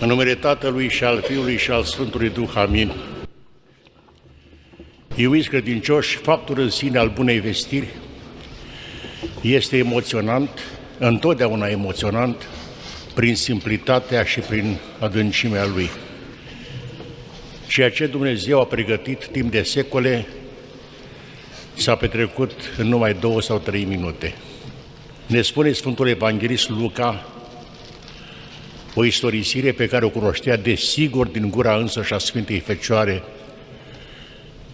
În numele Tatălui și al Fiului și al Sfântului Duh, amin. Iubiți credincioși, faptul în sine al bunei vestiri este emoționant, întotdeauna emoționant, prin simplitatea și prin adâncimea lui. Ceea ce Dumnezeu a pregătit timp de secole s-a petrecut în numai două sau trei minute. Ne spune Sfântul Evanghelist Luca o istorisire pe care o cunoștea desigur din gura însă și a Sfintei Fecioare,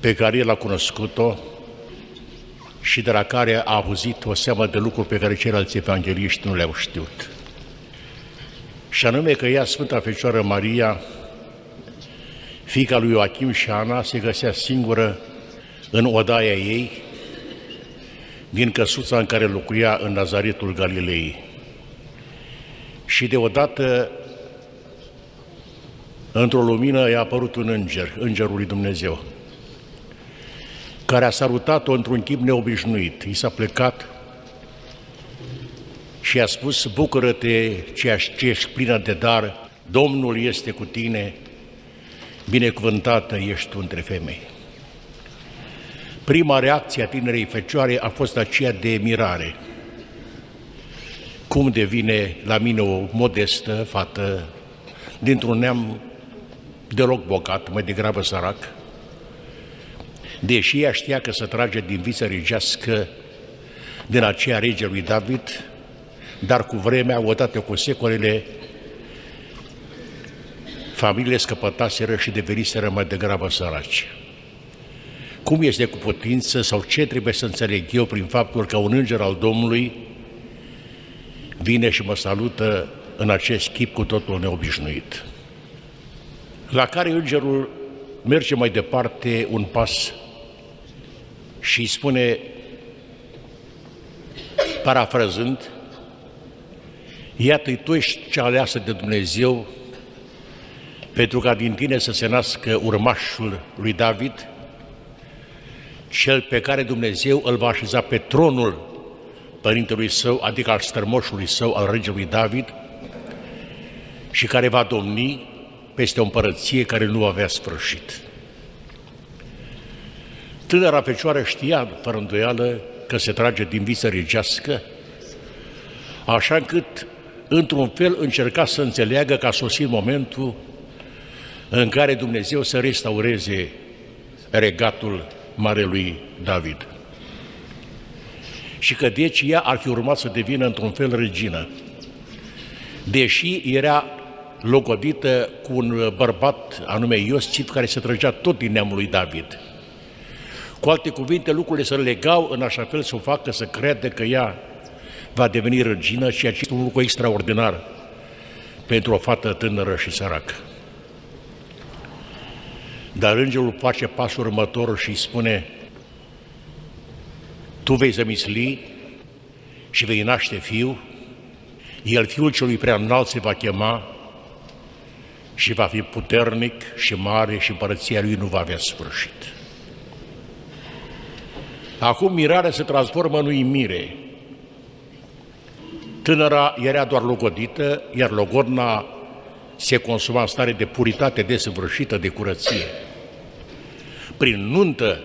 pe care el a cunoscut-o și de la care a auzit o seamă de lucruri pe care ceilalți evangeliști nu le-au știut. Și anume că ea, Sfânta Fecioară Maria, fica lui Joachim și Ana, se găsea singură în odaia ei, din căsuța în care locuia în Nazaretul Galilei. Și deodată, într-o lumină, i-a apărut un înger, îngerul lui Dumnezeu, care a salutat-o într-un chip neobișnuit. I s-a plecat și a spus, bucură-te ceea ce ești plină de dar, Domnul este cu tine, binecuvântată ești tu între femei. Prima reacție a tinerei fecioare a fost aceea de mirare. Cum devine la mine o modestă fată dintr-un neam deloc bogat, mai degrabă sărac, deși ea știa că se trage din viță regească din aceea rege lui David, dar cu vremea, odată cu secolele, familiile scăpătaseră și deveniseră mai degrabă săraci. Cum este cu putință sau ce trebuie să înțeleg eu prin faptul că un înger al Domnului vine și mă salută în acest chip cu totul neobișnuit. La care îngerul merge mai departe un pas și îi spune, parafrazând, Iată, tu ești cea aleasă de Dumnezeu pentru ca din tine să se nască urmașul lui David, cel pe care Dumnezeu îl va așeza pe tronul părintelui său, adică al strămoșului său, al regelui David, și care va domni peste o împărăție care nu va avea sfârșit. Tânăra fecioară știa, fără îndoială, că se trage din visă regească, așa încât, într-un fel, încerca să înțeleagă că a sosit momentul în care Dumnezeu să restaureze regatul Marelui David. Și că deci ea ar fi urmat să devină într-un fel regină. Deși era logodită cu un bărbat anume Iosif care se trăgea tot din neamul lui David. Cu alte cuvinte, lucrurile se legau în așa fel să o facă să crede că ea va deveni regină și acest un lucru extraordinar pentru o fată tânără și săracă. Dar îngerul face pasul următor și îi spune, tu vei zămisli și vei naște fiu, el fiul celui prea înalt se va chema și va fi puternic și mare și împărăția lui nu va avea sfârșit. Acum mirarea se transformă în uimire. Tânăra era doar logodită, iar logodna se consuma în stare de puritate desăvârșită, de curăție. Prin nuntă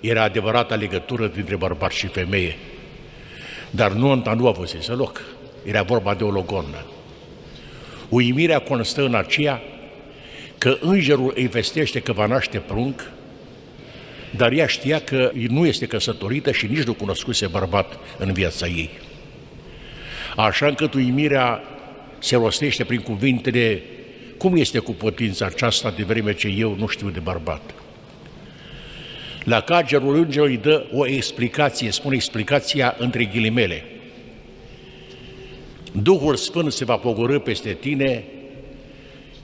era adevărata legătură dintre bărbat și femeie, dar nunta nu a fost loc, era vorba de o logodnă. Uimirea constă în aceea că îngerul îi vestește că va naște prunc, dar ea știa că nu este căsătorită și nici nu cunoscuse bărbat în viața ei. Așa încât uimirea se rostește prin cuvintele cum este cu putința aceasta de vreme ce eu nu știu de bărbat. La cagerul îngerului dă o explicație, spune explicația între ghilimele. Duhul Sfânt se va pogorâ peste tine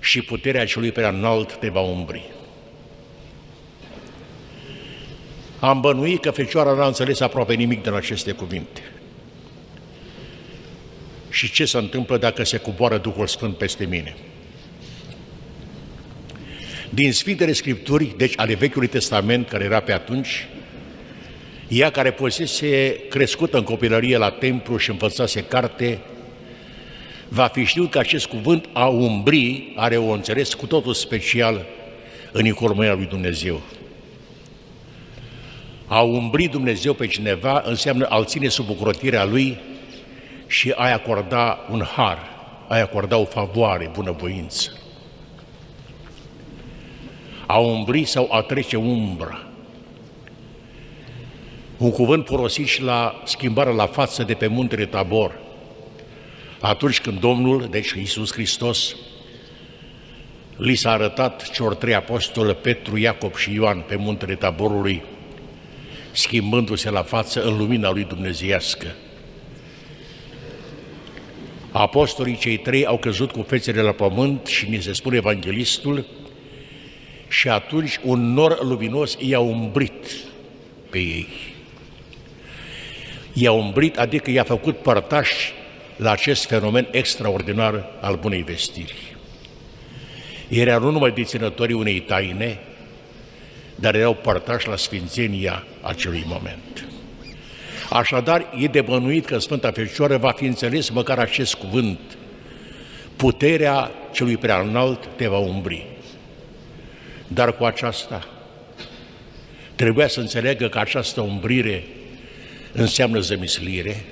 și puterea celui prea înalt te va umbri. Am bănuit că Fecioara n-a înțeles aproape nimic din aceste cuvinte. Și ce se întâmplă dacă se coboară Duhul Sfânt peste mine? Din Sfintele Scripturi, deci ale Vechiului Testament, care era pe atunci, ea care pusese crescută în copilărie la templu și învățase carte, va fi știut că acest cuvânt a umbri are o înțeles cu totul special în economia lui Dumnezeu. A umbri Dumnezeu pe cineva înseamnă a-l ține sub ocrotirea lui și a acorda un har, a acorda o favoare, bunăvoință. A umbri sau a trece umbră. Un cuvânt folosit și la schimbarea la față de pe muntele Tabor. Atunci când Domnul, deci Iisus Hristos, li s-a arătat celor trei apostoli, Petru, Iacob și Ioan, pe muntele Taborului, schimbându-se la față în lumina lui dumnezeiască. Apostolii cei trei au căzut cu fețele la pământ și ni se spune evanghelistul și atunci un nor luminos i-a umbrit pe ei. I-a umbrit, adică i-a făcut părtași la acest fenomen extraordinar al bunei vestiri. Era nu numai deținătorii unei taine, dar erau părtași la sfințenia acelui moment. Așadar, e de bănuit că Sfânta Fecioară va fi înțeles măcar acest cuvânt. Puterea celui prea înalt te va umbri. Dar cu aceasta, trebuia să înțeleagă că această umbrire înseamnă zămislire.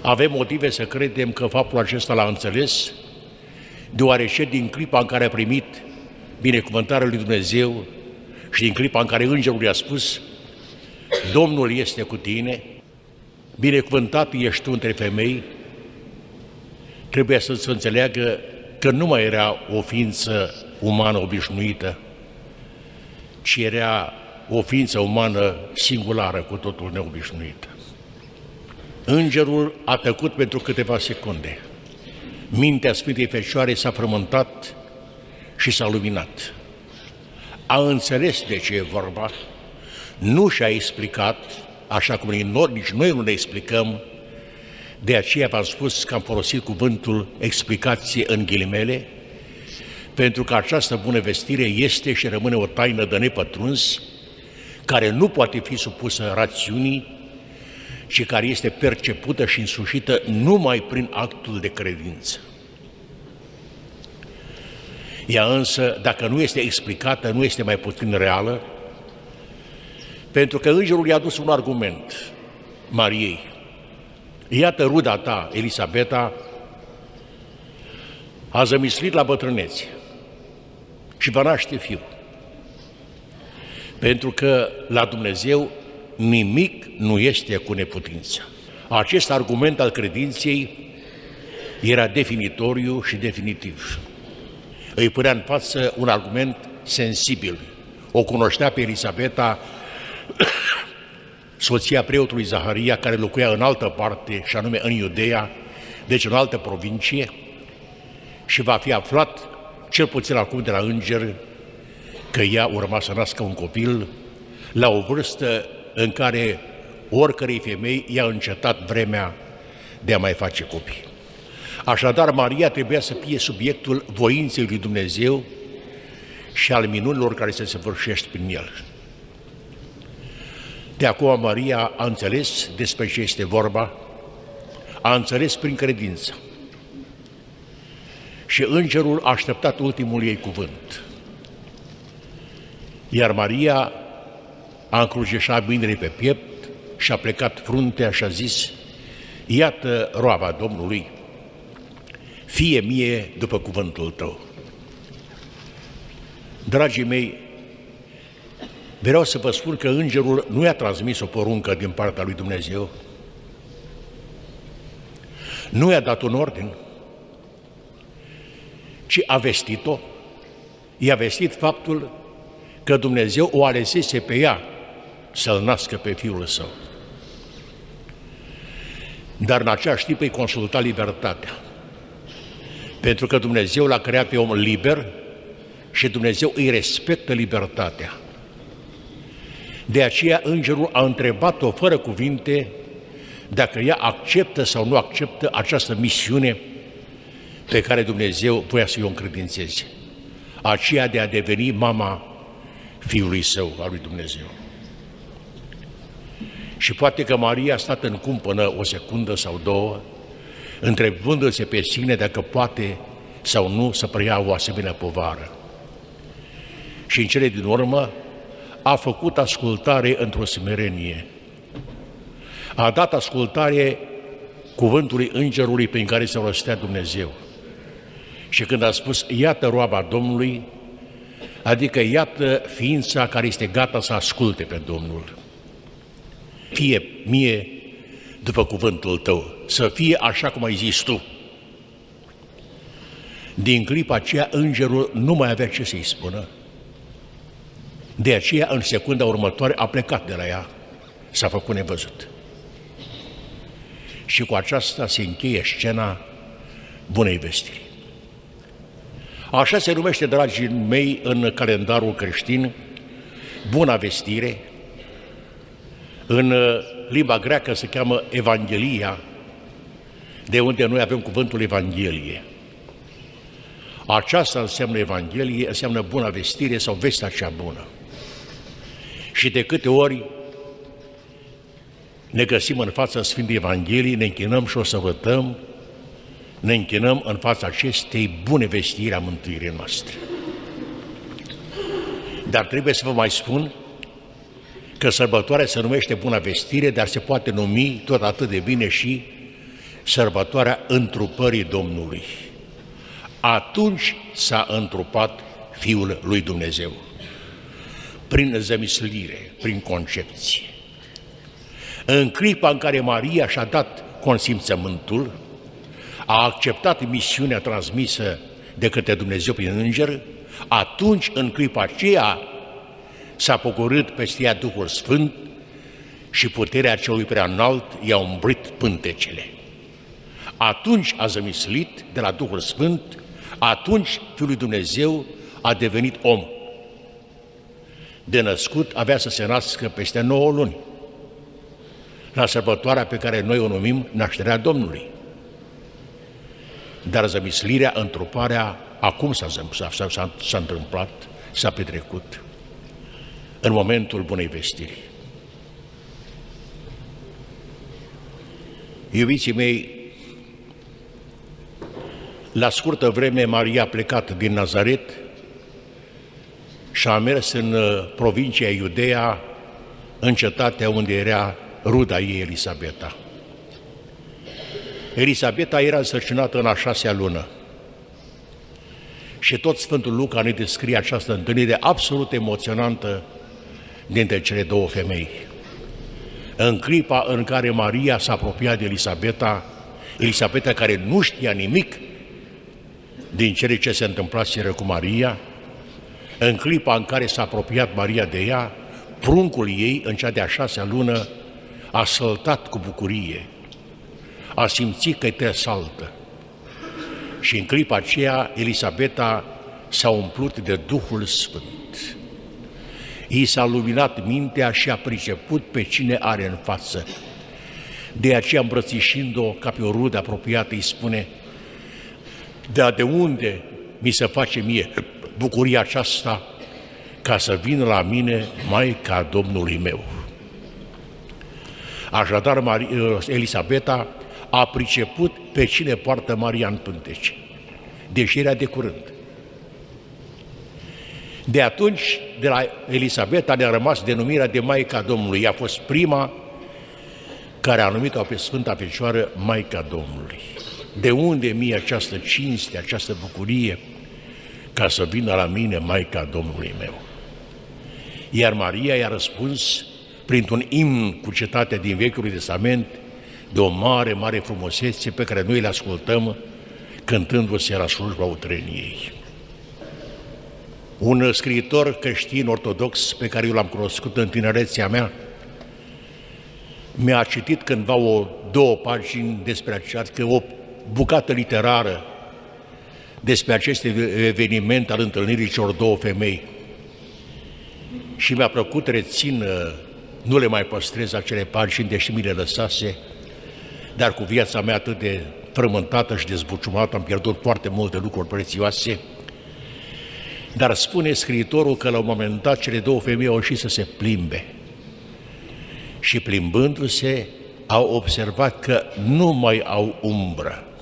Avem motive să credem că faptul acesta l-a înțeles, deoarece din clipa în care a primit binecuvântarea lui Dumnezeu și din clipa în care îngerul i-a spus Domnul este cu tine, binecuvântat ești tu între femei, trebuie să se înțeleagă că nu mai era o ființă umană obișnuită, ci era o ființă umană singulară, cu totul neobișnuită. Îngerul a tăcut pentru câteva secunde. Mintea Sfintei Fecioare s-a frământat și s-a luminat. A înțeles de ce e vorba, nu și-a explicat, așa cum nici noi nu ne explicăm, de aceea v-am spus că am folosit cuvântul explicație în ghilimele, pentru că această bună vestire este și rămâne o taină de nepătruns, care nu poate fi supusă rațiunii și care este percepută și însușită numai prin actul de credință. Ea însă, dacă nu este explicată, nu este mai puțin reală, pentru că îngerul i-a dus un argument Mariei. Iată ruda ta, Elisabeta, a zămislit la bătrânețe și va naște fiu. Pentru că la Dumnezeu nimic nu este cu neputință. Acest argument al credinței era definitoriu și definitiv. Îi părea în față un argument sensibil. O cunoștea pe Elisabeta, soția preotului Zaharia, care locuia în altă parte, și anume în Iudeea, deci în altă provincie, și va fi aflat, cel puțin acum de la înger, că ea urma să nască un copil la o vârstă în care oricărei femei i-a încetat vremea de a mai face copii. Așadar, Maria trebuia să fie subiectul voinței lui Dumnezeu și al minunilor care se săvârșește prin el. De acum Maria a înțeles despre ce este vorba, a înțeles prin credință. Și îngerul a așteptat ultimul ei cuvânt. Iar Maria a încrucișat mâinile pe piept și a plecat fruntea și a zis, Iată roaba Domnului, fie mie după cuvântul tău. Dragii mei, vreau să vă spun că îngerul nu i-a transmis o poruncă din partea lui Dumnezeu, nu i-a dat un ordin, ci a vestit-o, i-a vestit faptul că Dumnezeu o alesese pe ea să-l nască pe Fiul Său. Dar în același timp îi consulta libertatea. Pentru că Dumnezeu l-a creat pe om liber și Dumnezeu îi respectă libertatea. De aceea îngerul a întrebat-o fără cuvinte dacă ea acceptă sau nu acceptă această misiune pe care Dumnezeu voia să o încredințeze. Aceea de a deveni mama Fiului Său, al lui Dumnezeu. Și poate că Maria a stat în cumpănă o secundă sau două întrebându-se pe sine dacă poate sau nu să preia o asemenea povară. Și în cele din urmă a făcut ascultare într-o smerenie. A dat ascultare cuvântului îngerului prin care se rostea Dumnezeu. Și când a spus, iată roaba Domnului, adică iată ființa care este gata să asculte pe Domnul. Fie mie după cuvântul tău, să fie așa cum ai zis tu. Din clipa aceea, îngerul nu mai avea ce să-i spună. De aceea, în secunda următoare, a plecat de la ea. S-a făcut nevăzut. Și cu aceasta se încheie scena bunei vestiri. Așa se numește, dragii mei, în calendarul creștin, Buna Vestire. În uh, limba greacă se cheamă Evanghelia, de unde noi avem cuvântul Evanghelie. Aceasta înseamnă Evanghelie, înseamnă Buna Vestire sau vestea cea bună. Și de câte ori ne găsim în fața Sfintei Evangheliei, ne închinăm și o să vătăm ne închinăm în fața acestei bune vestiri a mântuirii noastre. Dar trebuie să vă mai spun că sărbătoarea se numește Bună Vestire, dar se poate numi tot atât de bine și sărbătoarea întrupării Domnului. Atunci s-a întrupat Fiul lui Dumnezeu, prin zămislire, prin concepție. În clipa în care Maria și-a dat consimțământul, a acceptat misiunea transmisă de către Dumnezeu prin înger, atunci, în clipa aceea, s-a pogorât peste ea Duhul Sfânt și puterea celui prea înalt i-a umbrit pântecele. Atunci a zămislit de la Duhul Sfânt, atunci Fiul lui Dumnezeu a devenit om. De născut avea să se nască peste 9 luni, la sărbătoarea pe care noi o numim nașterea Domnului. Dar zămislirea, întruparea, acum s-a, s-a, s-a, s-a întâmplat, s-a petrecut în momentul bunei vestiri. Iubiții mei, la scurtă vreme Maria a plecat din Nazaret și a mers în uh, provincia Iudeea, în cetatea unde era ruda ei Elisabeta. Elisabeta era însărcinată în a șasea lună. Și tot Sfântul Luca ne descrie această întâlnire absolut emoționantă dintre cele două femei. În clipa în care Maria s-a apropiat de Elisabeta, Elisabeta care nu știa nimic din cele ce se întâmplaseră cu Maria, în clipa în care s-a apropiat Maria de ea, pruncul ei, în cea de-a șasea lună, a săltat cu bucurie a simțit că te saltă. Și în clipa aceea, Elisabeta s-a umplut de Duhul Sfânt. I s-a luminat mintea și a priceput pe cine are în față. De aceea, îmbrățișind-o ca pe o rudă apropiată, îi spune, de, de unde mi se face mie bucuria aceasta ca să vină la mine Maica Domnului meu. Așadar, Elisabeta a priceput pe cine poartă Maria în pântece, deși era de curând. De atunci, de la Elisabeta ne-a rămas denumirea de Maica Domnului. Ea a fost prima care a numit-o pe Sfânta Fecioară Maica Domnului. De unde mie această cinste, această bucurie ca să vină la mine Maica Domnului meu? Iar Maria i-a răspuns printr-un imn cu cetatea din Vechiul Testament, de o mare, mare frumusețe pe care noi le ascultăm cântându-se la slujba utreniei. Un scriitor creștin ortodox pe care eu l-am cunoscut în tinerețea mea, mi-a citit cândva o două pagini despre această, o bucată literară despre acest eveniment al întâlnirii celor două femei. Și mi-a plăcut, rețin, nu le mai păstrez acele pagini, deși mi le lăsase, dar cu viața mea atât de frământată și dezbuciumată, am pierdut foarte multe lucruri prețioase. Dar spune scriitorul că la un moment dat cele două femei au ieșit să se plimbe. Și plimbându-se, au observat că nu mai au umbră.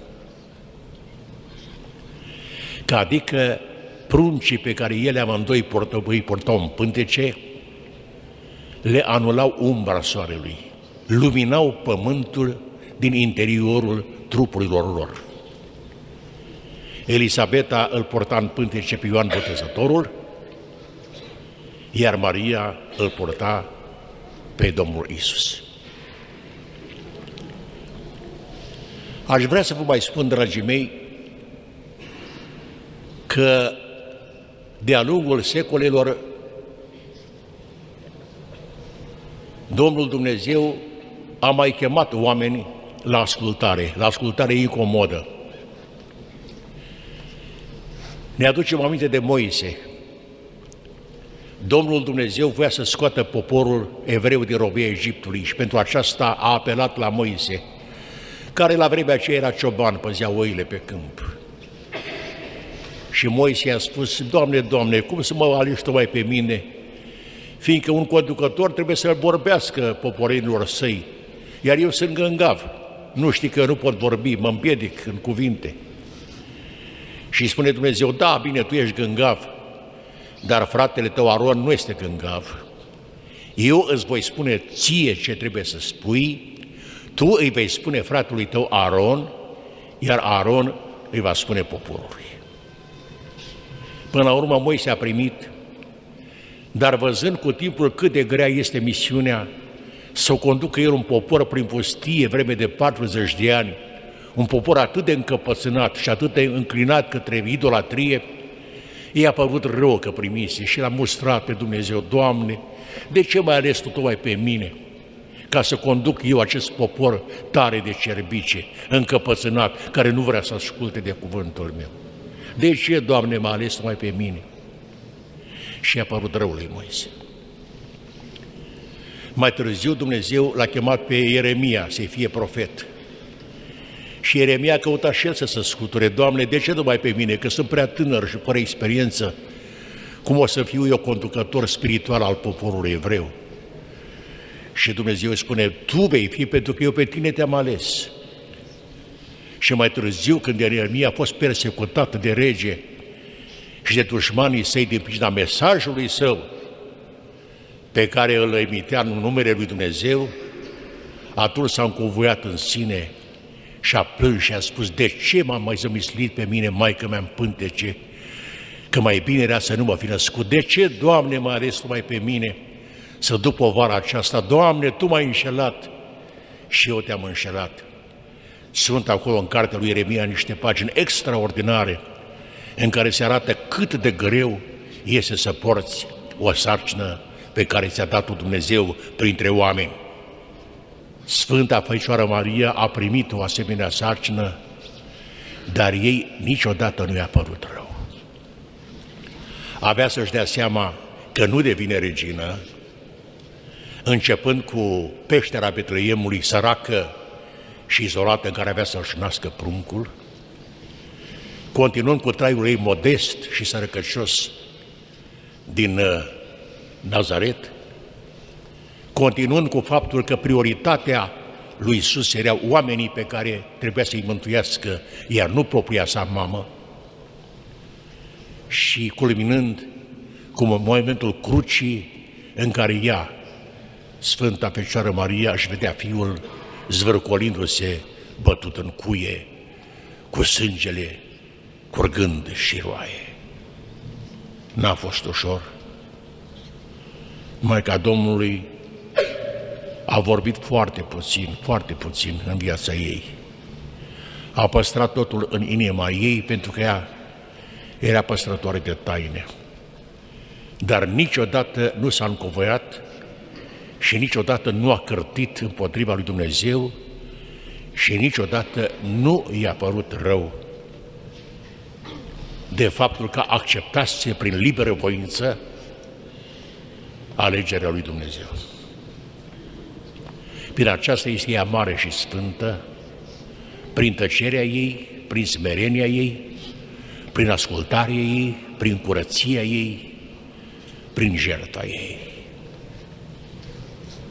Că adică pruncii pe care ele amândoi portă, îi portau în pântece, le anulau umbra soarelui, luminau pământul din interiorul trupurilor lor. Elisabeta îl porta în pântece pe Ioan Botezătorul, iar Maria îl porta pe Domnul Isus. Aș vrea să vă mai spun, dragii mei, că de-a lungul secolelor Domnul Dumnezeu a mai chemat oameni la ascultare, la ascultare incomodă. Ne aducem aminte de Moise. Domnul Dumnezeu voia să scoată poporul evreu din robia Egiptului și pentru aceasta a apelat la Moise, care la vremea aceea era cioban, păzea oile pe câmp. Și Moise a spus, Doamne, Doamne, cum să mă alegi Tu mai pe mine? Fiindcă un conducător trebuie să vorbească poporilor săi, iar eu sunt gângav. Nu știi că eu nu pot vorbi, mă împiedic în cuvinte. Și spune Dumnezeu, da, bine, tu ești gângav, dar fratele tău Aron nu este gângav. Eu îți voi spune ție ce trebuie să spui, tu îi vei spune fratelui tău Aron, iar Aron îi va spune poporului. Până la urmă Moise a primit, dar văzând cu timpul cât de grea este misiunea, să o conducă el un popor prin pustie vreme de 40 de ani, un popor atât de încăpățânat și atât de înclinat către idolatrie, i-a părut rău că primise și l-a mustrat pe Dumnezeu, Doamne, de ce mai ales Tu tocmai pe mine? Ca să conduc eu acest popor tare de cerbice, încăpățânat, care nu vrea să asculte de cuvântul meu. De ce, Doamne, m-a ales mai pe mine? Și a părut rău lui Moise. Mai târziu Dumnezeu l-a chemat pe Ieremia să fie profet. Și Ieremia căuta și el să se scuture, Doamne, de ce nu mai pe mine, că sunt prea tânăr și fără experiență, cum o să fiu eu conducător spiritual al poporului evreu? Și Dumnezeu îi spune, tu vei fi pentru că eu pe tine te-am ales. Și mai târziu, când Ieremia a fost persecutat de rege și de dușmanii săi din pricina mesajului său, pe care îl emitea în numele lui Dumnezeu, atunci s-a încuvuiat în sine și a plâns și a spus, de ce m-am mai zămislit pe mine, Maică mea în pântece, că mai bine era să nu mă fi născut. De ce, Doamne, mă ales mai pe mine să duc povara aceasta? Doamne, Tu m-ai înșelat și eu te-am înșelat. Sunt acolo în cartea lui Ieremia niște pagini extraordinare în care se arată cât de greu este să porți o sarcină pe care ți-a dat-o Dumnezeu printre oameni. Sfânta Făicioară Maria a primit o asemenea sarcină, dar ei niciodată nu i-a părut rău. Avea să-și dea seama că nu devine regină, începând cu peștera Betleiemului săracă și izolată în care avea să-și nască pruncul, continuând cu traiul ei modest și sărăcăcios din uh, Nazaret, continuând cu faptul că prioritatea lui Isus erau oamenii pe care trebuia să-i mântuiască, iar nu propria sa mamă, și culminând cu momentul crucii în care ea, Sfânta Fecioară Maria, își vedea Fiul zvârcolindu-se bătut în cuie, cu sângele curgând și roaie. N-a fost ușor. Maica Domnului a vorbit foarte puțin, foarte puțin în viața ei. A păstrat totul în inima ei pentru că ea era păstrătoare de taine. Dar niciodată nu s-a încovoiat și niciodată nu a cărtit împotriva lui Dumnezeu și niciodată nu i-a părut rău de faptul că acceptase prin liberă voință alegerea lui Dumnezeu. Prin aceasta este ea mare și sfântă, prin tăcerea ei, prin smerenia ei, prin ascultarea ei, prin curăția ei, prin jertfa ei.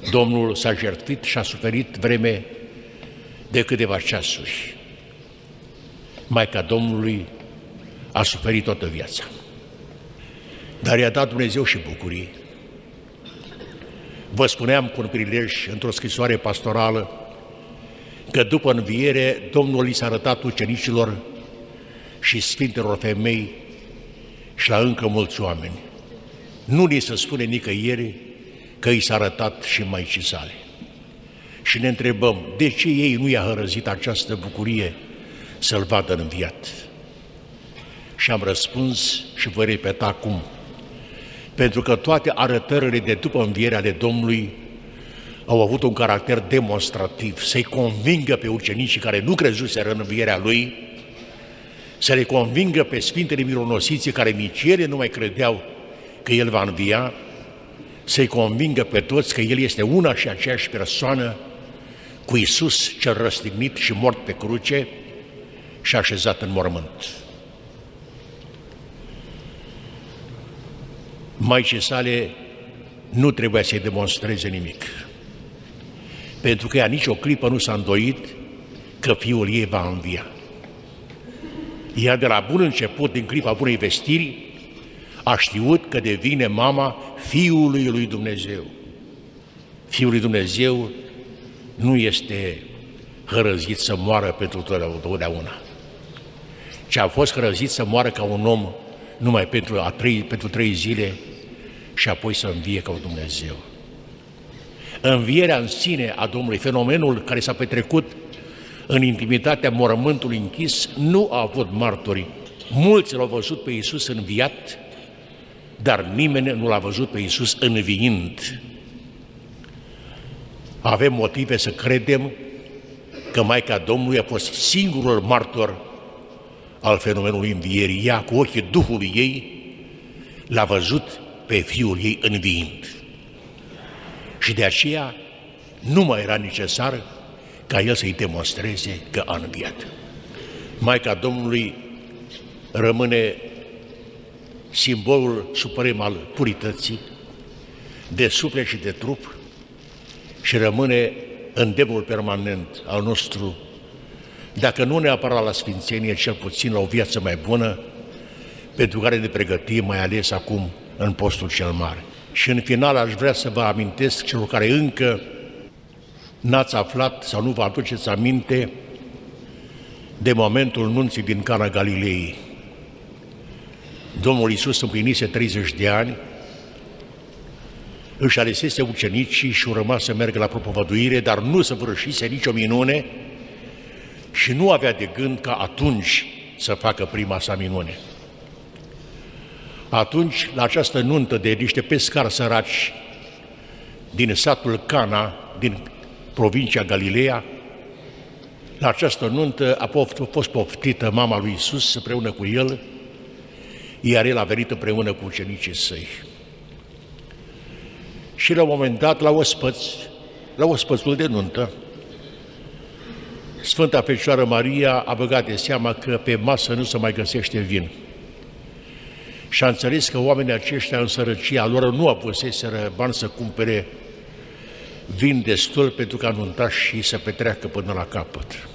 Domnul s-a jertfit și a suferit vreme de câteva ceasuri. Maica Domnului a suferit toată viața. Dar i-a dat Dumnezeu și bucurii. Vă spuneam cu un prilej într-o scrisoare pastorală că după înviere Domnul i s-a arătat ucenicilor și sfintelor femei și la încă mulți oameni. Nu ni se spune nicăieri că i s-a arătat și Maicii sale. Și ne întrebăm, de ce ei nu i-a hărăzit această bucurie să-L vadă înviat? Și am răspuns și voi repeta acum, pentru că toate arătările de după învierea ale Domnului au avut un caracter demonstrativ, să-i convingă pe ucenicii care nu crezuseră în învierea Lui, să le convingă pe Sfintele Mironosiții care nici ele nu mai credeau că El va învia, să-i convingă pe toți că El este una și aceeași persoană cu Isus cel răstignit și mort pe cruce și așezat în mormânt. Maicii sale nu trebuia să-i demonstreze nimic, pentru că ea nici o clipă nu s-a îndoit că fiul ei va învia. Ea de la bun început, din clipa bunei vestiri, a știut că devine mama Fiului lui Dumnezeu. Fiul lui Dumnezeu nu este hărăzit să moară pentru totdeauna, ci a fost hărăzit să moară ca un om numai pentru, a trei, pentru trei zile și apoi să învie ca un Dumnezeu. Învierea în sine a Domnului, fenomenul care s-a petrecut în intimitatea mormântului închis, nu a avut martori. Mulți l-au văzut pe Iisus înviat, dar nimeni nu l-a văzut pe Iisus înviind. Avem motive să credem că Maica Domnului a fost singurul martor al fenomenului învierii. Ea, cu ochii Duhului ei, l-a văzut pe Fiul ei înviind. Și de aceea nu mai era necesar ca el să-i demonstreze că a înviat. Maica Domnului rămâne simbolul suprem al purității, de suflet și de trup, și rămâne îndemnul permanent al nostru, dacă nu neapărat la sfințenie, cel puțin la o viață mai bună, pentru care ne pregătim, mai ales acum în postul cel mare. Și în final aș vrea să vă amintesc celor care încă n-ați aflat sau nu vă aduceți aminte de momentul nunții din Cana Galilei. Domnul Iisus împlinise 30 de ani, își alesese ucenicii și urma să meargă la propovăduire, dar nu să vârșise nicio minune și nu avea de gând ca atunci să facă prima sa minune. Atunci, la această nuntă de niște pescari săraci din satul Cana, din provincia Galileea, la această nuntă a fost poftită mama lui Isus împreună cu el, iar el a venit împreună cu ucenicii săi. Și la un moment dat, la ospăți, la ospățul de nuntă, Sfânta Fecioară Maria a băgat de seama că pe masă nu se mai găsește vin. Și a înțeles că oamenii aceștia în sărăcia lor nu apuseseră bani să cumpere vin destul pentru ca nuntașii să petreacă până la capăt.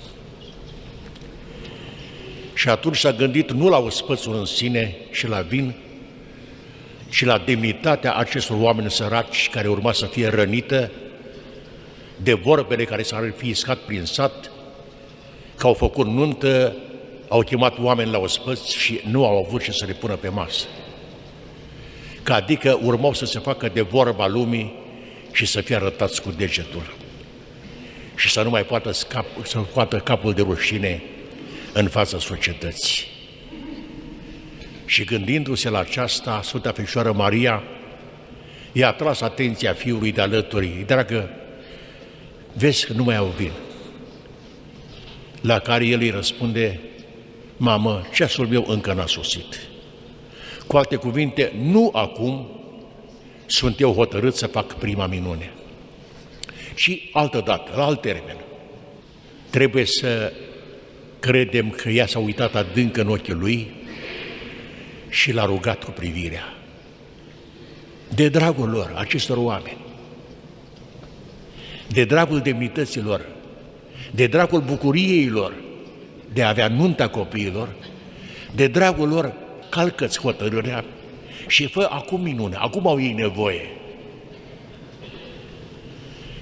Și atunci s-a gândit nu la ospățul în sine și la vin, ci la demnitatea acestor oameni săraci care urma să fie rănită de vorbele care s-ar fi iscat prin sat, că au făcut nuntă, au chemat oameni la ospăți și nu au avut ce să le pună pe masă. Că adică urmau să se facă de vorba lumii și să fie arătați cu degetul și să nu mai poată scap, să poată capul de rușine în fața societății. Și gândindu-se la aceasta, Sfânta Fecioară Maria i-a tras atenția fiului de alături. Dragă, vezi că nu mai au vin. La care el îi răspunde, mamă, ceasul meu încă n-a sosit. Cu alte cuvinte, nu acum sunt eu hotărât să fac prima minune. Și altă dată, la alt termen, trebuie să credem că ea s-a uitat adânc în ochii lui și l-a rugat cu privirea. De dragul lor, acestor oameni, de dragul demnităților, de dragul bucuriei lor, de a avea nunta copiilor, De dragul lor, calcă-ți hotărârea și fă acum minune, acum au ei nevoie.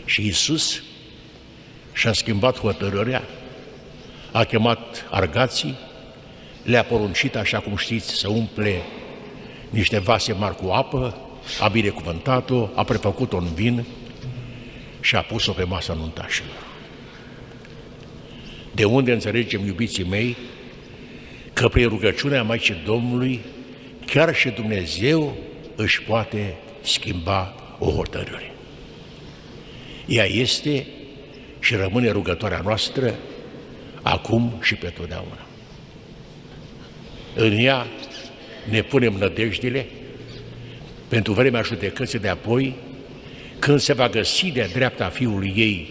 Și Isus și-a schimbat hotărârea, a chemat argații, le-a poruncit, așa cum știți, să umple niște vase mari cu apă, a binecuvântat-o, a prefăcut-o în vin și a pus-o pe masa nuntașilor. De unde înțelegem, iubiții mei, că prin rugăciunea Maicii Domnului, chiar și Dumnezeu își poate schimba o hotărâre. Ea este și rămâne rugătoarea noastră acum și pe totdeauna. În ea ne punem nădejdile pentru vremea judecății de apoi, când se va găsi de dreapta Fiului ei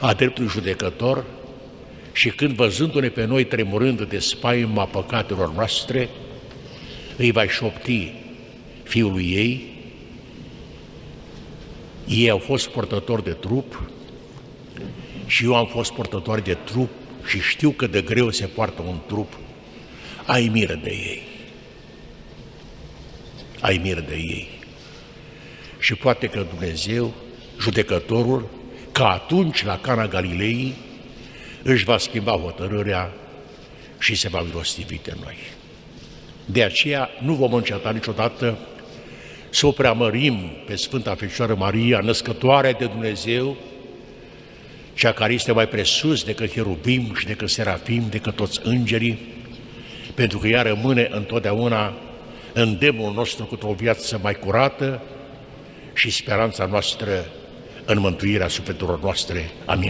a dreptului judecător și când văzându-ne pe noi tremurând de spaima păcatelor noastre, îi va șopti Fiului ei, ei au fost portători de trup și eu am fost portător de trup și știu că de greu se poartă un trup, ai miră de ei. Ai miră de ei. Și poate că Dumnezeu, judecătorul, ca atunci la Cana Galilei, își va schimba hotărârea și se va milostivi de noi. De aceea nu vom înceta niciodată să o preamărim pe Sfânta Fecioară Maria, născătoarea de Dumnezeu, cea care este mai presus decât cherubim și decât serafim, decât toți îngerii, pentru că ea rămâne întotdeauna îndemnul nostru cu o viață mai curată și speranța noastră în mântuirea sufletelor noastre. Amin.